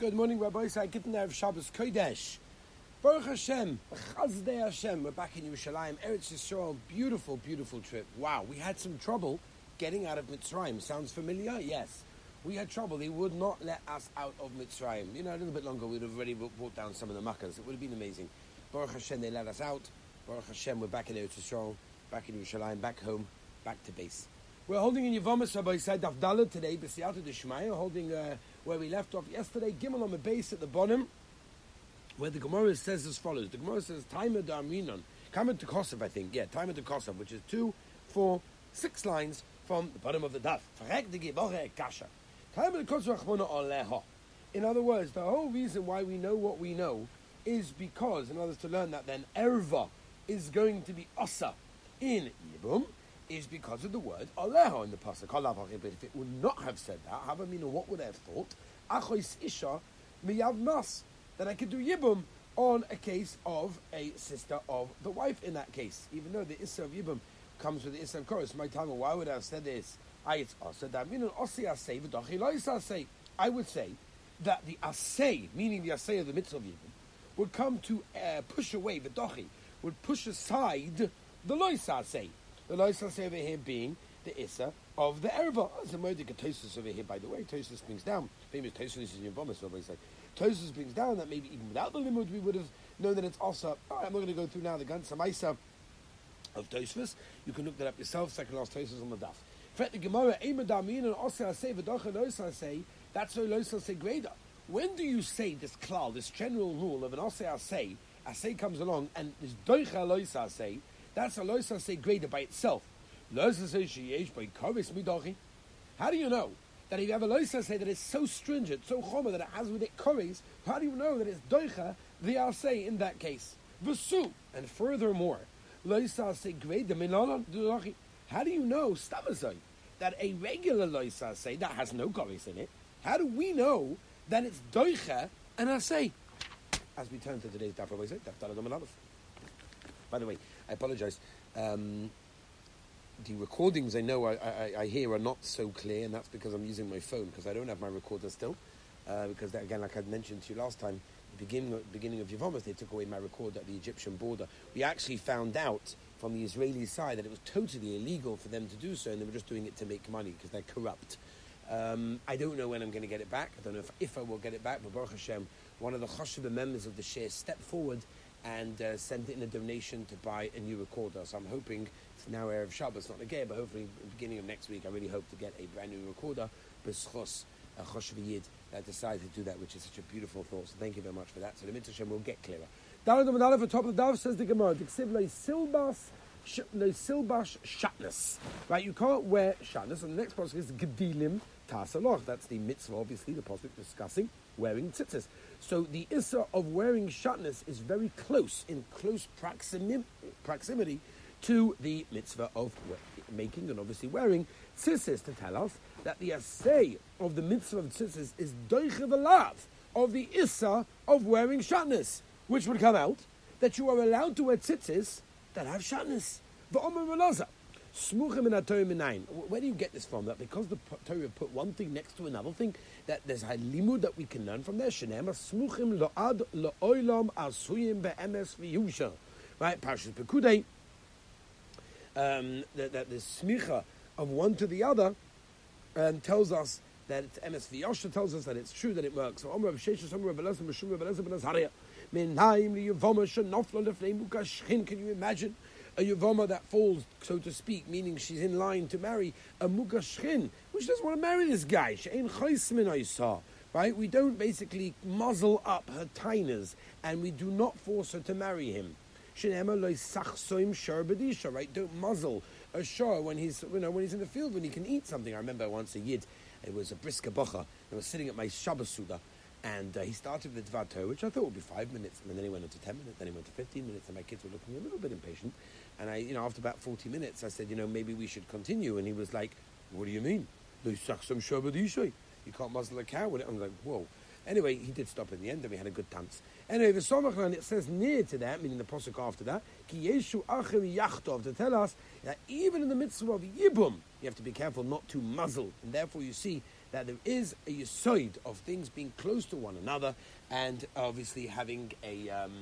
Good morning, Rabbi. So I get in there of Shabbos Kodesh. Baruch Hashem, Chazdei Hashem. We're back in Yerushalayim, Eretz Yisrael. Beautiful, beautiful trip. Wow, we had some trouble getting out of Mitzrayim. Sounds familiar? Yes. We had trouble. They would not let us out of Mitzrayim. You know, a little bit longer, we'd have already brought down some of the makkahs. It would have been amazing. Baruch Hashem, they let us out. Baruch Hashem, we're back in Eretz Yisrael, back in Yerushalayim, back home, back to base. We're holding in Yevamos Rabbi Said Avdallah today, B'siyata Deshmaya, holding uh, where we left off yesterday, Gimel on the base at the bottom, where the Gemara says as follows. The Gemara says, Taima Darminon, Kamen to Kosov, I think, yeah, Taima to Kosov, which is two, four, six lines from the bottom of the daf. In other words, the whole reason why we know what we know is because, in order to learn that then Erva is going to be Asa in Yibum, is because of the word Aleha in the pasuk. But if it would not have said that, Havamina, what would I have thought? Achois Isha miyav mas that I could do Yibum on a case of a sister of the wife. In that case, even though the Issa of Yibum comes with the Issa of Chorus, my time. Why would I have said this? I it's also that. I would say that the Asay, meaning the Asay of the mitzvah of Yibum, would come to uh, push away the Dachi, would push aside the Lois Asay the Loisas over here being the Issa of the Erva. As a Modik Tosus over here, by the way, Tosus brings down, famous Tosus is in Yovamis, so say. Tosus brings down that maybe even without the limud we would have known that it's also, I'm not going to go through now the Gan Samaisa of Tosfos. You can look that up yourself, second last Tosus on the Daf. Fret the Gemara, Eimadameen and Osa say, V'docha Loisa say, that's why Loisa say greater. When do you say this klal, this general rule of an Osa say, Asay comes along and this Doicha Loisa say, that's a loisa say greater by itself. Loisa say sheyesh by kavis midachi. How do you know that if you have a loisa say that is so stringent, so chomer that it has with it kavis? How do you know that it's doicha the say in that case? V'su and furthermore, loisa say greater midachi. How do you know stamazai that a regular loisa say that has no kavis in it? How do we know that it's doicha and say? As we turn to today's daf, By the way, I apologize. Um, the recordings I know I, I, I, hear are not so clear, and that's because I'm using my phone because I don't have my recorder still. Uh, because that, again, like I mentioned to you last time, beginning of, beginning of Yevamos, they took away my recorder at the Egyptian border. We actually found out from the Israeli side that it was totally illegal for them to do so, and they were just doing it to make money because they're corrupt. Um, I don't know when I'm going to get it back. I don't know if, if I will get it back, but Baruch Hashem, one of the Choshev members of the share stepped forward and uh, sent in a donation to buy a new recorder. So I'm hoping it's now Erev Shabbos, not again, but hopefully beginning of next week, I really hope to get a brand new recorder. B'schos a Chosh Yid that decided to do that, which is such a beautiful thought. So thank you very much for that. So the Mitzvah will get clearer. Down at the top of the Dove says the Gemara, Silbas silbash shatness. Right, you can't wear shatness. And the next pasuk is gedilim tasaloch. That's the mitzvah, obviously, the pasuk discussing wearing tzitzis. So the issa of wearing shatness is very close, in close proximi- proximity to the mitzvah of making and obviously wearing tzitzis to tell us that the assay of the mitzvah of tzitzis is doichev of the issa of wearing shatness, which would come out that you are allowed to wear tzitzis that have minayin. Where do you get this from? That because the Torah put one thing next to another thing, that there's a limud that we can learn from there. Shenema smuchim lo'ad lo'olam asuyim be'emes v'yusha. Right? Parshas Pekudei. Um, that, that the smicha of one to the other um, tells us that it's emes v'yosha tells us that it's true that it works. So Omer of Sheshes, Omer of Elazar, Meshum of Elazar ben Azariah. Minayim liyavoma shenofla lefnei mukashchin. Can you imagine? A Yavama that falls, so to speak, meaning she's in line to marry a Mugashchin, which doesn't want to marry this guy. She ain't Khayesmin Aysa. Right? We don't basically muzzle up her tainas and we do not force her to marry him. Right? Don't muzzle a shah when he's you know when he's in the field when he can eat something. I remember once a yid, it was a brisker bocha, I was sitting at my Shabbos Suda and uh, he started with Dvar which I thought would be five minutes, and then he went into ten minutes, then he went to fifteen minutes, and my kids were looking a little bit impatient. And I, you know, after about forty minutes, I said, you know, maybe we should continue. And he was like, "What do you mean? You can't muzzle a cow with it." I'm like, "Whoa." Anyway, he did stop in the end, and we had a good dance. Anyway, the Somachlan, it says near to that, meaning the Pasuk after that, Ki Yeshu Acher Yachtov, to tell us that even in the midst of Yibum, you have to be careful not to muzzle. And therefore, you see that there is a yisoid of things being close to one another and obviously having a, um,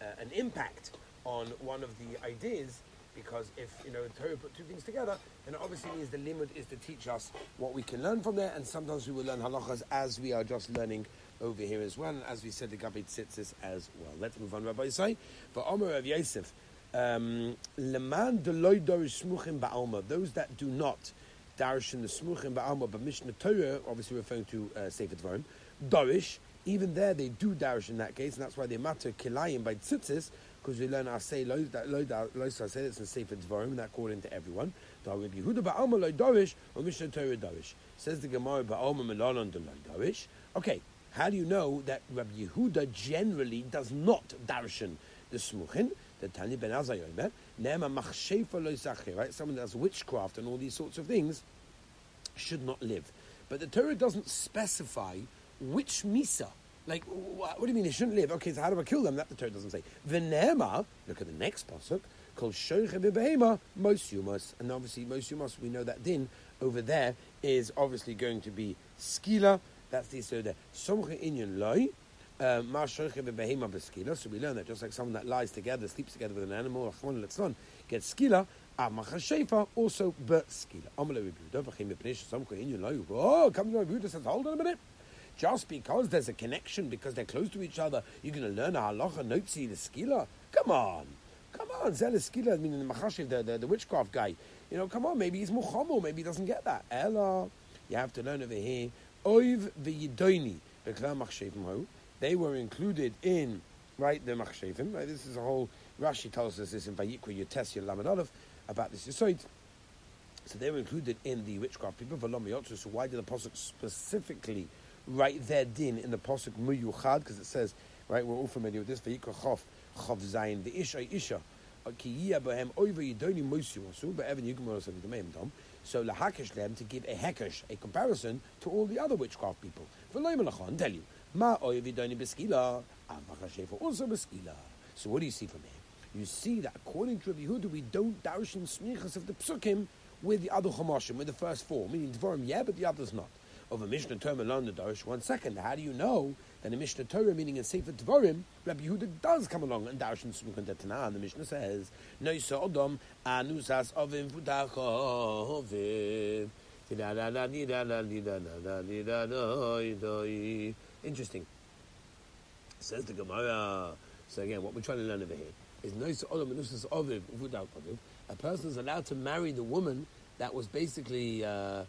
uh, an impact on one of the ideas because if you know Torah put two things together, then obviously means the limud is to teach us what we can learn from there, and sometimes we will learn halachas as we are just learning over here as well, and as we said, the Gabit Tzitzis as well. Let's move on, Rabbi Yisai. For Omer of Yosef, um, Leman deloy smuchim those that do not darshan the smuchim ba'alma, but Mishnah Torah, obviously referring to uh, Sefer Dvarim, dorish, even there they do darish in that case, and that's why they matter kilayim by tzitzis, because we learn our say lo lo say it's in Sefer Dvarim, and that according to everyone. Rabbi Yehuda ba'alma lo darish, or Mishnah Torah darish. Says the Gemara ba'alma melon de lo darish. Okay, how do you know that Rabbi Yehuda generally does not darshan the smuchin? The Tanya ben Azayomer, Nema machshefa lo right? Someone that does witchcraft and all these sorts of things should not live. But the Torah doesn't specify which misa. Like, what, do you mean they shouldn't live? Okay, so how do I kill them? That the Torah doesn't say. Venema, look at the next pasuk, called Shoiche Bibehema, Mosumas. And obviously, Mosumas, we know that din over there is obviously going to be Skila. That's the so there. Somche Inyan Loi, uh, so we learn that just like someone that lies together, sleeps together with an animal, or gets skila, also but skila. Oh, come to Rebuta says, hold on a minute. Just because there's a connection, because they're close to each other, you're going to learn a halacha, notzi, the skila? Come on. Come on, Zel skila, I mean, the machashiv, the, the, the witchcraft guy. You know, come on, maybe he's muchamo, maybe he doesn't get that. Ella, you have to learn over here. Oiv v'yidoini, b'kla they were included in right the machshevim. Right? This is a whole. Rashi tells us this in Vayikra Yotes Lamed Aleph about this Yisoid. So they were included in the witchcraft people. So why did the posuk specifically write their din in the posuk muyuchad? Because it says right, we're all familiar with this. Vayikra Chof Zayin the Isha Isha. So them to give a hekesh, a comparison to all the other witchcraft people. Tell you, Ma also. So what do you see from here? You see that according to Rabbi Yehuda, we don't darshan smichas of the psukim with the other chomashim, with the first four. Meaning Dvarim, yeah, but the others not. Of a Mishnah Torah alone the Darish, one second, how do you know that a Mishnah Torah, meaning in Sefer Dvarim, Rabbi Yehuda does come along and darshan smichas the Tanah, and the Mishnah says, No Odom anusas ovim. Interesting. Says the Gemara. So again, what we're trying to learn over here is nois nusas oviv oviv. A person is allowed to marry the woman that was basically uh,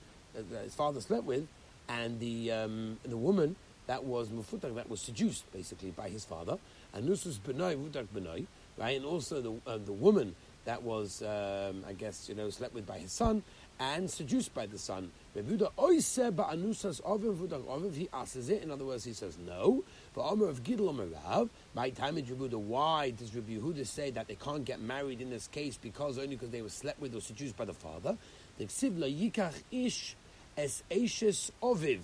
his father slept with, and the um, the woman that was mufutak that was seduced basically by his father, and nusas benoi vudak benoi, right, and also the uh, the woman that was um, I guess you know slept with by his son, and seduced by the son. In other words, he says no. For Omer of Gidl Rav, my time in Rebuda, why does Rabbi Yehuda say that they can't get married in this case because only because they were slept with or seduced by the father? The ksivla yikach ish es oviv.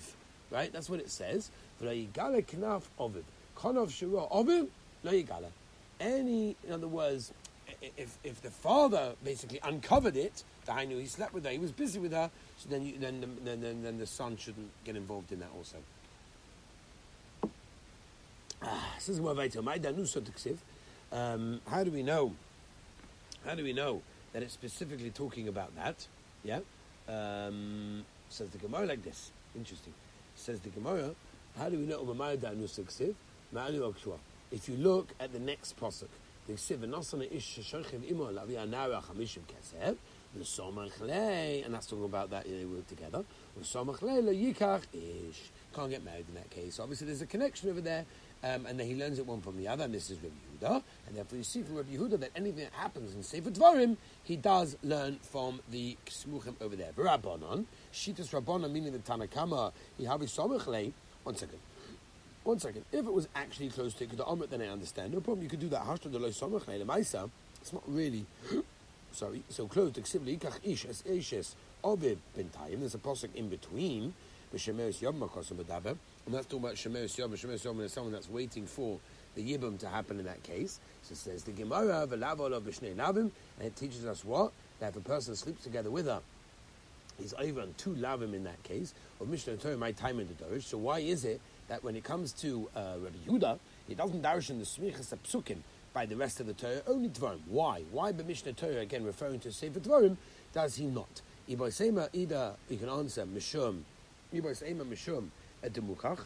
Right, that's what it says. V'layigale knaf oviv. Kanov shira oviv lo yigale. Any, in other words, if if the father basically uncovered it that I knew he slept with her, he was busy with her, so then, you, then, the, then, then, then, the son shouldn't get involved in that also. Um, how do we know? How do we know that it's specifically talking about that? Yeah, um, says the Gemara like this. Interesting. Says the Gemara. How do we know If you look at the next pasuk, the and that's talking about that they were together. Can't get married in that case. Obviously, there's a connection over there, um, and then he learns it one from the other, and this is Rabbi Yehuda. And therefore, you see from Rabbi Yehuda that anything that happens in Sefer Dvarim, he does learn from the Smuchim over there. Rabbanon, Shitas Rabbanon, meaning the Tanakama, Yihavi Somachle. One second. One second. If it was actually close to the Omrit, then I understand. No problem. You could do that. Hashta de lo Somachle. The It's not really sorry, so close to Ksivli Ikach Ish as Ishes Ovid Bintayim. There's a posik in between the Shemeres Yom Makosim Badaber, and that's talking about Shemeres Yom. Shemeres Yom is someone that's waiting for the Yibum to happen in that case. So it says the Gemara of Lavol of Vishnei Navim, and it teaches us what that if a person sleeps together with her He's over on two lavim in that case of Mishnah Torah, my time in the Dorish. So why is it that when it comes to uh, Rabbi Yehuda, he doesn't darish in the smichas psukim by the rest of the Torah, only Dvarim. Why? Why by Mishnah Torah, again referring to Sefer Dvarim, does he not? Iboy Sema, either you can answer Mishum, Mishum at Demukach,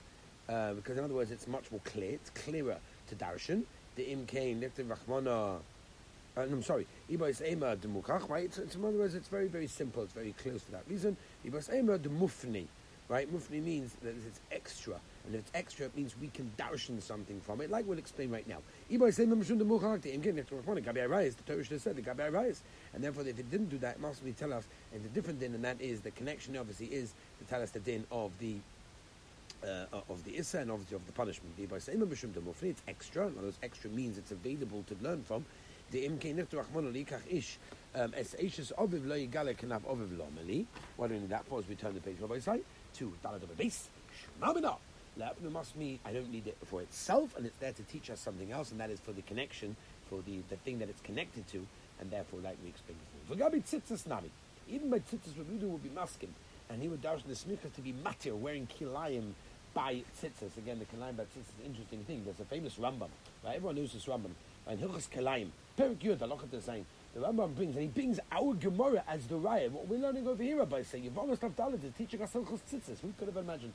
uh, because in other words it's much more clear, it's clearer to darshan. The Imkain, Nektiv Rachmana, uh, I'm sorry, Ibais Ema de Mukach, right? It's, it's, in other words, it's very, very simple. It's very close for that reason. Ibais Ema de Mufni, right? Mufni means that it's extra. And if it's extra, it means we can darshan something from it, like we'll explain right now. De Mukach, the Torah should have said, the Gabi Arayis. And therefore, if it didn't do that, it must be tell us, and the different din, and that is, the connection obviously is to tell us the din of the uh, of the Issa and obviously of the punishment. It's extra. In other extra means it's available to learn from. Um. What do we need that for? As we turn the page, Rabbi say to dalad of a base. Shmamina. Le'apnu must mean I don't need it for itself, and it's there to teach us something else, and that is for the connection, for the, the thing that it's connected to, and therefore, like we explained before. V'gabi tzitzis nami. Even by tzitzis, Rabbi would be masking, and he would dash the smicha to be matir, wearing kilayim by tzitzis. Again, the kilayim by tzitzis is an interesting thing. There's a famous Rambam, right? Everyone knows this Rambam. And Hilchas Kilayim, Perik Yud, Halachat saying, the Rambam brings, and he brings our Gemara as the Raya. What we're learning over here by saying, you've almost have Dalit is teaching us Hilchas Tzitzis. Who could have imagined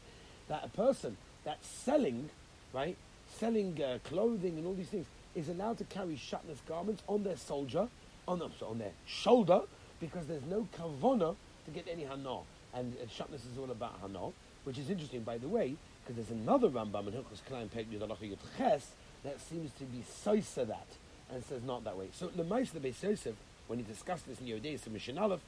that a person that's selling, right, selling uh, clothing and all these things, is allowed to carry shatnez garments on their soldier, on, on their shoulder, because there's no kavona to get any hana. And, and shatnez is all about hana, which is interesting, by the way, because there's another Rambam in Hilchos Klein Pek Yudalacha Yud Ches that seems to be soisa that and says not that way. So the most of the Beis Yosef, when he discussed this in Yodei to Mishnah Aleph,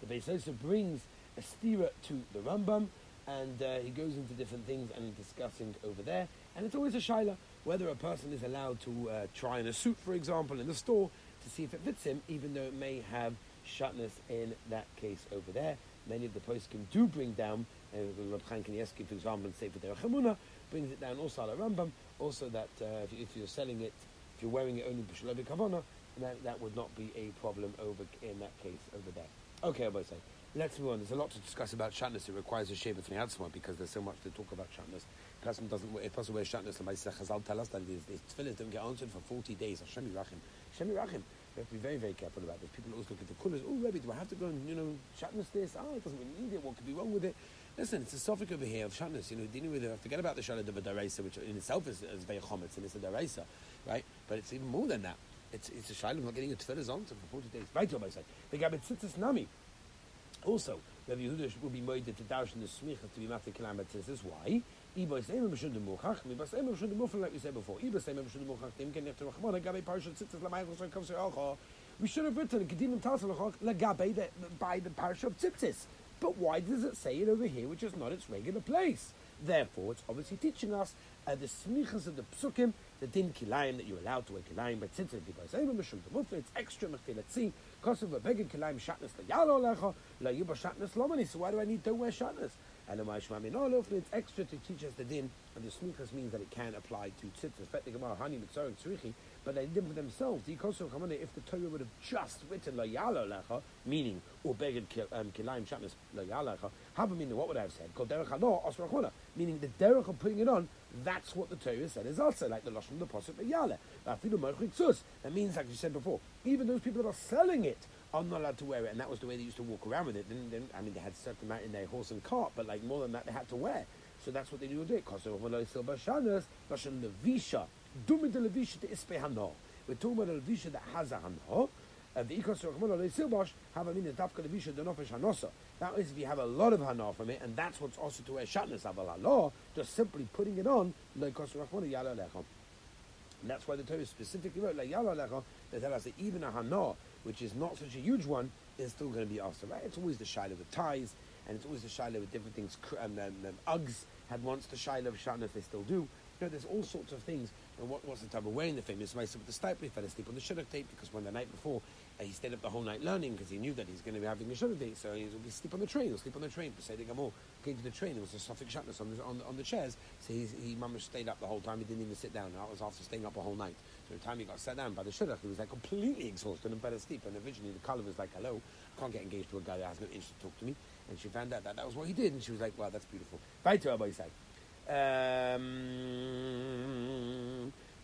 the Beis Yosef brings a stira to the Rambam, and uh, he goes into different things and discussing over there. And it's always a shaila whether a person is allowed to uh, try on a suit, for example, in the store to see if it fits him, even though it may have shatness in that case over there. Many of the poskim do bring down, uh, Reb Chaim Kanievsky, for example, in Sefer Derech brings it down also al Rambam, also that uh, if, if, you're selling it, if you're wearing it only b'shulavi kavana, that, that would not be a problem over in that case over there. Okay, I say. Let's move on. There's a lot to discuss about shatness. It requires a shave of Fniatzma because there's so much to talk about shatness. A person doesn't, a person wears shatness, and Chazal tell us that his tefillahs don't get answered for 40 days. Hashem Yirachim. Hashem Yirachim. We have to be very, very careful about this. People always look at the colours. Oh, Rebbe, do I have to go and, you know, shatness this? Oh, it doesn't really need it. What could be wrong with it? Listen, it's a suffix over here of shatness. You know, dealing with it. Forget about the shalat of a daraisa, which in itself is, is very chometz, and it's a daraisa, right? But it's even more than that. It's, it's a shalat of not getting your tefillahs on for 40 days. Right, I say. The gabbit tzitzis nami. Also, Rabbi Yehuda will be moided to dash in the smicha to be matzah kilamet. This is why. Iba same mishun de muchach, iba same mishun de mufel, like we said before. Iba same mishun de muchach. Dem ken nefter rachmona gabe parshat tzitzis lamayach so comes alcha. We should have written kedim and tasalachok lagabe by the parsha of tzitzis. But why does it say it over here, which is not its regular place? Therefore, it's obviously teaching us uh, the smichas of the psukim, the din kilayim that you're allowed to wear kilayim, but since it's extra mechilatzi, because of a beggar kilayim shatness la yalo lecha, la yuba shatness lomani, so why do I need to wear shatness? And it's extra to teach us the din, and the smichas means that it can apply to tzitzis, but they did for themselves. If the Torah would have just written la yalo lecha, meaning or beggar um, kilayim shatness la yalo lecha, meaning what would I have said? Called derech meaning the derech of putting it on. That's what the Torah said is also like the lashon of the pasuk yale. That means, like you said before, even those people that are selling it are not allowed to wear it, and that was the way they used to walk around with it. Then, then I mean, they had a certain amount in their horse and cart, but like more than that, they had to wear. So that's what they do with it. Because of Bashanas, Lashon Levisha, Dumid Levisha to Ispe Hano. We're talking about a Levisha that has a Hano. The Ikos have a Hanosa. That is if you have a lot of Hana from it, and that's what's also to wear Shatnas law, just simply putting it on, Lechom. And that's why the Torah specifically wrote, like Yala tell us that even a Hana, which is not such a huge one, is still going to be asked, right? It's always the Shiloh with ties, and it's always the Shiloh with different things. And um, um, Uggs had once the Shiloh of Shatnas, they still do. You know, there's all sorts of things. And what, what's the type of wearing the famous Maisa with the Steipler? He fell asleep on the shidduch tape because when the night before he stayed up the whole night learning because he knew that he's going to be having a date. So he would sleep on the train. He'll sleep on the train. Pesach Gamor came to the train. There was a suffix shatness on the, on, on the chairs. So he, he mama stayed up the whole time. He didn't even sit down. That was after staying up a whole night. So the time he got sat down by the shidduch, he was like completely exhausted and better sleep. And originally the color was like, hello, I can't get engaged to a guy that has no interest to talk to me. And she found out that that was what he did, and she was like, wow, that's beautiful. Weiter, Rabbi Isai. Um,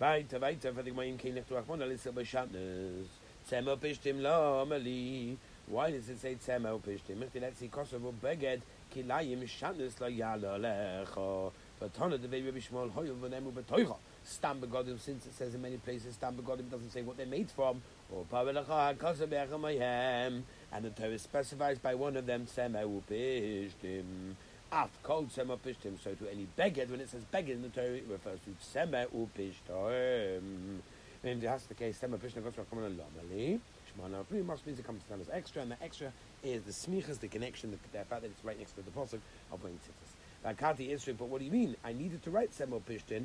weiter, weiter, Licht durch Mona, Lisse bei Schatnes. Zema pishtim lo amali. Why does it say Zema pishtim? If let's see Kosovo beged, kilayim Schatnes lo yala lecha. Vatana de Rabbi Shmuel hoyu v'nemu betoicha. Stam begodim, since it says in many places, Stam begodim doesn't say what they're made from. Or pavelacha kosa be'achamayhem. And the Torah specifies by one of them, Sema upishtim. Af called Sema pishtim. So to any beged, when it says beged in the Torah, it refers to Sema upishtim. And that's the case, Sema pishtim goes from common lomali. Shmana free must means it comes down as extra, and the extra is the smichas, the connection, the, the fact that it's right next to the posuk of when tzitzis. Vakati Israel, but what do you mean? I needed to write Sema pishtim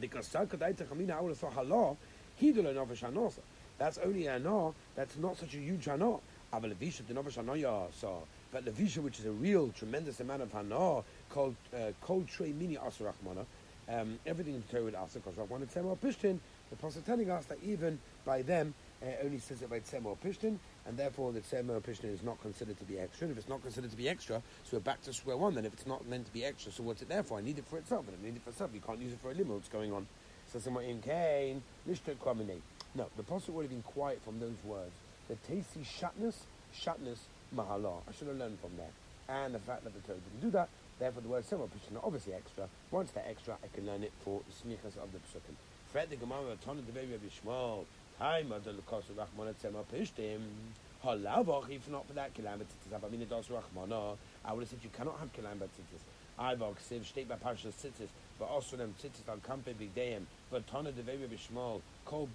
because Sarkadaita Chamina, I would have thought halal, Hidul Novashanosa. That's only a no, that's not such a huge hana. But Levisha, which is a real tremendous amount of hana, called uh, Kol Trey Mini Asarachmana, um, everything in the Torah with Asa, because Rachmana Tzemah Pishtin, the Prophet telling us that even by them, uh, only says it by Tzemah Pishtin, and therefore the Tzemah Pishtin is not considered to be extra. And if it's not considered to be extra, so we're back to square one. Then if it's not meant to be extra, so what's it there for? I need it for itself, and I need it for itself. You can't use it for a limo. What's going on? So somewhere in Cain, Kwamine. No, the Apostle would have been quiet from those words. The tasty Shatness, Shatness Mahalah. I should have learned from that. And the fact that the Torah didn't do that, therefore the word Sema Pishtin are obviously extra. Once they're extra, I can learn it for the smichas of the Psukim. Fred the Gemara, Tana the baby of Yishmael, Time of the Lukosu Rachmana Sema Pishtim. Halavach, if not for that, Kilam Tzitzis, Abamina Das Rachmana. I would have said you cannot have Kilam Tzitzis. Ivok, Siv, State by Parsha Tzitzis, but also them Tzitzis al Kampe Bigdeim, but Tana the baby of Kol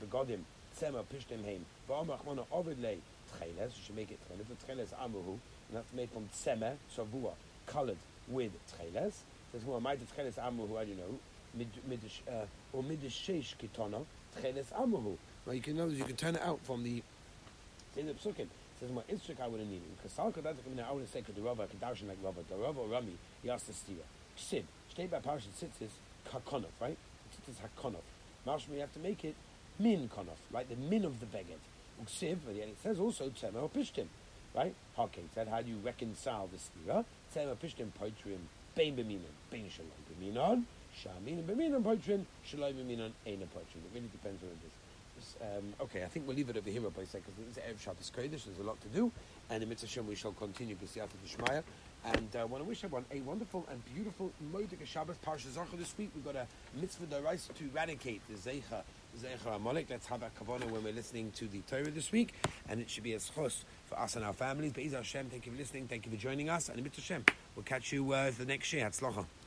Begodim, Sema Pishtim Heim, Ba'am Rachmana Ovidlei, Tcheles, you should make it Tcheles, but Tcheles Amuhu, and that's made from Tsema, Savua, colored with Tcheles. Says, well, my Tcheles Amuhu, I don't know, uh, Uh, or Midishesh Kitana, Tcheles Amuhu. Well, you can know you can turn it out from the in the psukim. Says my instruct I would have needed. Because Salka that's coming I would have said the Rava Kedarshan like Rava. The Rava Rami he asked the stira. Sid. Stay by Parshat Tzitzis Hakonov, right? Tzitzis Hakonov. Mashma you have to make it min konov, right? The min of the beged. Uksiv, but it says also Tzema Pishtim, right? Okay, said how do you reconcile the stira? Tzema Pishtim Poitrim Bein Beminon, Bein Shalom Beminon, Shamin Beminon Poitrim, Shalom Beminon, Ein Poitrim. It really depends on it is. Um, okay, I think we'll leave it over here by second because it's Erev Shabbos Kodesh. There's a lot to do, and in Mitzvah we shall continue B'siyata D'Shmaya. And I uh, want to wish everyone a wonderful and beautiful Moedik Shabbos Parsha Zacha this week. We've got a Mitzvah Daraisa to eradicate the Zeicha Zeicha Amalek. Let's have a kavana when we're listening to the Torah this week, and it should be a schos for us and our families. Be'ez Hashem, thank you for listening, thank you for joining us, and in Mitzvah Hashem, we'll catch you uh, the next year. Hatzlacha.